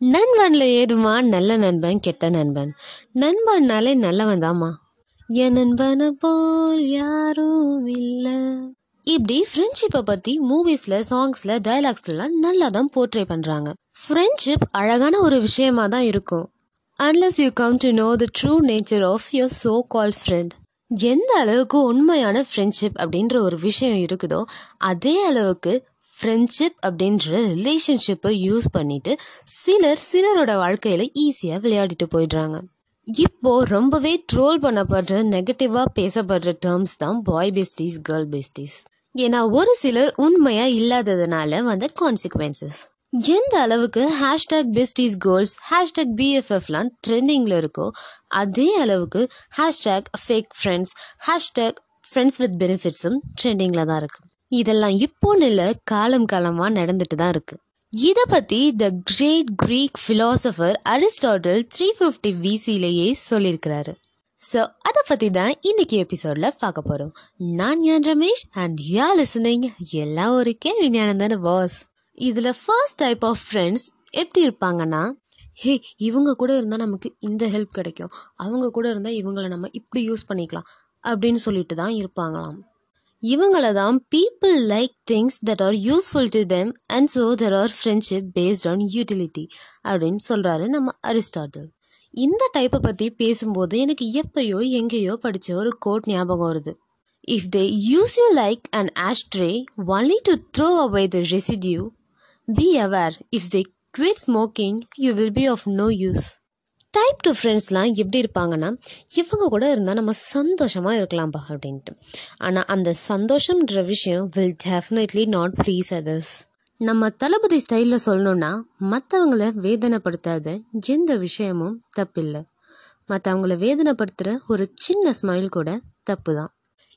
நண்பனில் ஏதுமா நல்ல நண்பன் கெட்ட நண்பன்? நண்பன்னாலே நல்லவன் தாம்மா என் நண்பனை போல் யாரும் இல்லை. இப்படி ஃப்ரெண்ட்ஷிப்பை பற்றி மூவிஸில் சாங்ஸில் டைலாக்ஸ்லாம் நல்லா தான் போர்ட்ரே பண்ணுறாங்க ஃப்ரெண்ட்ஷிப் அழகான ஒரு விஷயமா தான் இருக்கும். Unless you come to know the true nature of your so call friend எந்த அளவுக்கு உண்மையான ஃப்ரெண்ட்ஷிப் அப்படின்ற ஒரு விஷயம் இருக்குதோ அதே அளவுக்கு ஃப்ரெண்ட்ஷிப் அப்படின்ற ரிலேஷன்ஷிப்பை யூஸ் பண்ணிட்டு சிலர் சிலரோட வாழ்க்கையில் ஈஸியாக விளையாடிட்டு போயிடுறாங்க. இப்போது ரொம்பவே ட்ரோல் பண்ணப்படுற நெகட்டிவாக பேசப்படுற டேர்ம்ஸ் தான் பாய் பெஸ்டிஸ் கேர்ள் பெஸ்டிஸ் ஏன்னா ஒரு சிலர் உண்மையாக இல்லாததுனால வந்த கான்சிக்வன்சஸ் எந்த அளவுக்கு ஹேஷ்டாக் பெஸ்டிஸ் கேர்ள்ஸ் ஹேஷ்டாக் பிஎஃப்எஃப்லாம் ட்ரெண்டிங்கில் இருக்கோ அதே அளவுக்கு hashtag fake friends hashtag friends with பெனிஃபிட்ஸும் ட்ரெண்டிங்கில் தான் இருக்குது இதெல்லாம் இப்போன்னு இல்லை காலம் காலமாக நடந்துட்டு தான் இருக்கு. இதை பற்றி the great Greek philosopher Aristotle three fifty பிசிலேயே சொல்லியிருக்கிறாரு ஸோ அதை பற்றி தான் இன்னைக்கு எபிசோடில் பார்க்க போகிறோம் நான் யான் ரமேஷ் அண்ட் யா லிசனிங் எல்லாம் ஒரு கேள்வி ஞானம் தானே பாஸ் இதில் ஃபர்ஸ்ட் டைப் ஆஃப் ஃப்ரெண்ட்ஸ் எப்படி இருப்பாங்கன்னா ஹே இவங்க கூட இருந்தால் நமக்கு இந்த ஹெல்ப் கிடைக்கும். அவங்க கூட இருந்தால் இவங்களை நம்ம இப்படி யூஸ் பண்ணிக்கலாம். அப்படின்னு சொல்லிட்டு தான் இருப்பாங்களாம். இவங்கள தான் people like things that are useful to them and so there are friendship based on utility அப்படின்னு சொல்கிறாரு நம்ம அரிஸ்டாட்டில். இந்த டைப்பை பற்றி பேசும்போது எனக்கு எப்பயோ எங்கேயோ படித்த ஒரு கோட் ஞாபகம் வருது. If they use you like and ashtray only to throw away the residue be aware if they quit smoking you will be of no use type two ஃப்ரெண்ட்ஸ்லாம் எப்படி இருப்பாங்கன்னா இவங்க கூட இருந்தால் நம்ம சந்தோஷமாக இருக்கலாம்ப்பா அப்படின்ட்டு. ஆனால் அந்த சந்தோஷம்ன்ற விஷயம் will definitely not please others நம்ம தளபதி ஸ்டைலில் சொல்லணும்னா மற்றவங்கள வேதனைப்படுத்தாத எந்த விஷயமும் தப்பில்லை. மற்றவங்கள வேதனைப்படுத்துகிற ஒரு சின்ன ஸ்மைல் கூட தப்பு தான்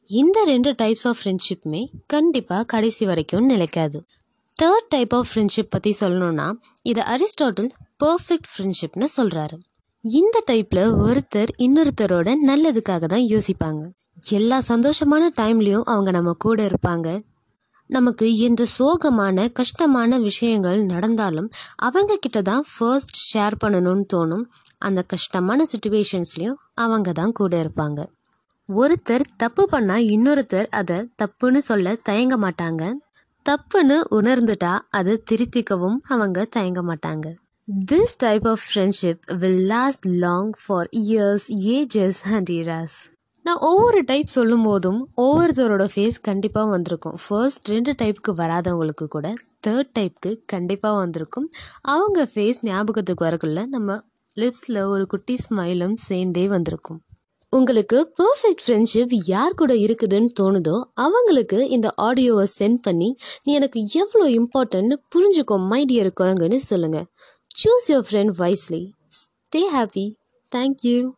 இந்த ரெண்டு டைப்ஸ் ஆஃப் ஃப்ரெண்ட்ஷிப்புமே கண்டிப்பாக கடைசி வரைக்கும் நிலைக்காது. தேர்ட் டைப் ஆஃப் ஃப்ரெண்ட்ஷிப் பற்றி சொல்லணும்னா இதை அரிஸ்டாட்டில் பர்ஃபெக்ட் ஃப்ரெண்ட்ஷிப்னு சொல்கிறாரு இந்த டைப்பில் ஒருத்தர் இன்னொருத்தரோட நல்லதுக்காக தான் யோசிப்பாங்க. எல்லா சந்தோஷமான டைம்லேயும் அவங்க நம்ம கூட இருப்பாங்க. நமக்கு எந்த சோகமான கஷ்டமான விஷயங்கள் நடந்தாலும் அவங்க கிட்ட தான் ஃபர்ஸ்ட் ஷேர் பண்ணணும்னு தோணும். அந்த கஷ்டமான சுச்சுவேஷன்ஸ்லேயும் அவங்க தான் கூட இருப்பாங்க. ஒருத்தர் தப்பு பண்ணால் இன்னொருத்தர் அதை தப்புன்னு சொல்ல தயங்க மாட்டாங்க. தப்புன்னு உணர்ந்துட்டா அதை திருத்திக்கவும் அவங்க தயங்க மாட்டாங்க. This type of friendship will last long for years ages and eras. நான் ஒவ்வொரு டைப் சொல்லும் போதும் ஒவ்வொருத்தரோட ஃபேஸ் கண்டிப்பாக வந்திருக்கும். ஃபர்ஸ்ட் ரெண்டு டைப்புக்கு வராதவங்களுக்கு கூட தேர்ட் டைப்புக்கு கண்டிப்பாக வந்திருக்கும். அவங்க ஃபேஸ் ஞாபகத்துக்கு வரக்குள்ள நம்ம லிப்ஸில் ஒரு குட்டி ஸ்மைலும் சேர்ந்தே வந்திருக்கும். உங்களுக்கு பர்ஃபெக்ட் ஃப்ரெண்ட்ஷிப் யார் கூட இருக்குதுன்னு தோணுதோ அவங்களுக்கு இந்த ஆடியோவை சென்ட் பண்ணி நீ எனக்கு எவ்வளோ இம்பார்ட்டன்ட்னு புரிஞ்சுக்கோ மைடியர் குரங்குன்னு சொல்லுங்கள் Choose your friend wisely. Stay happy. Thank you.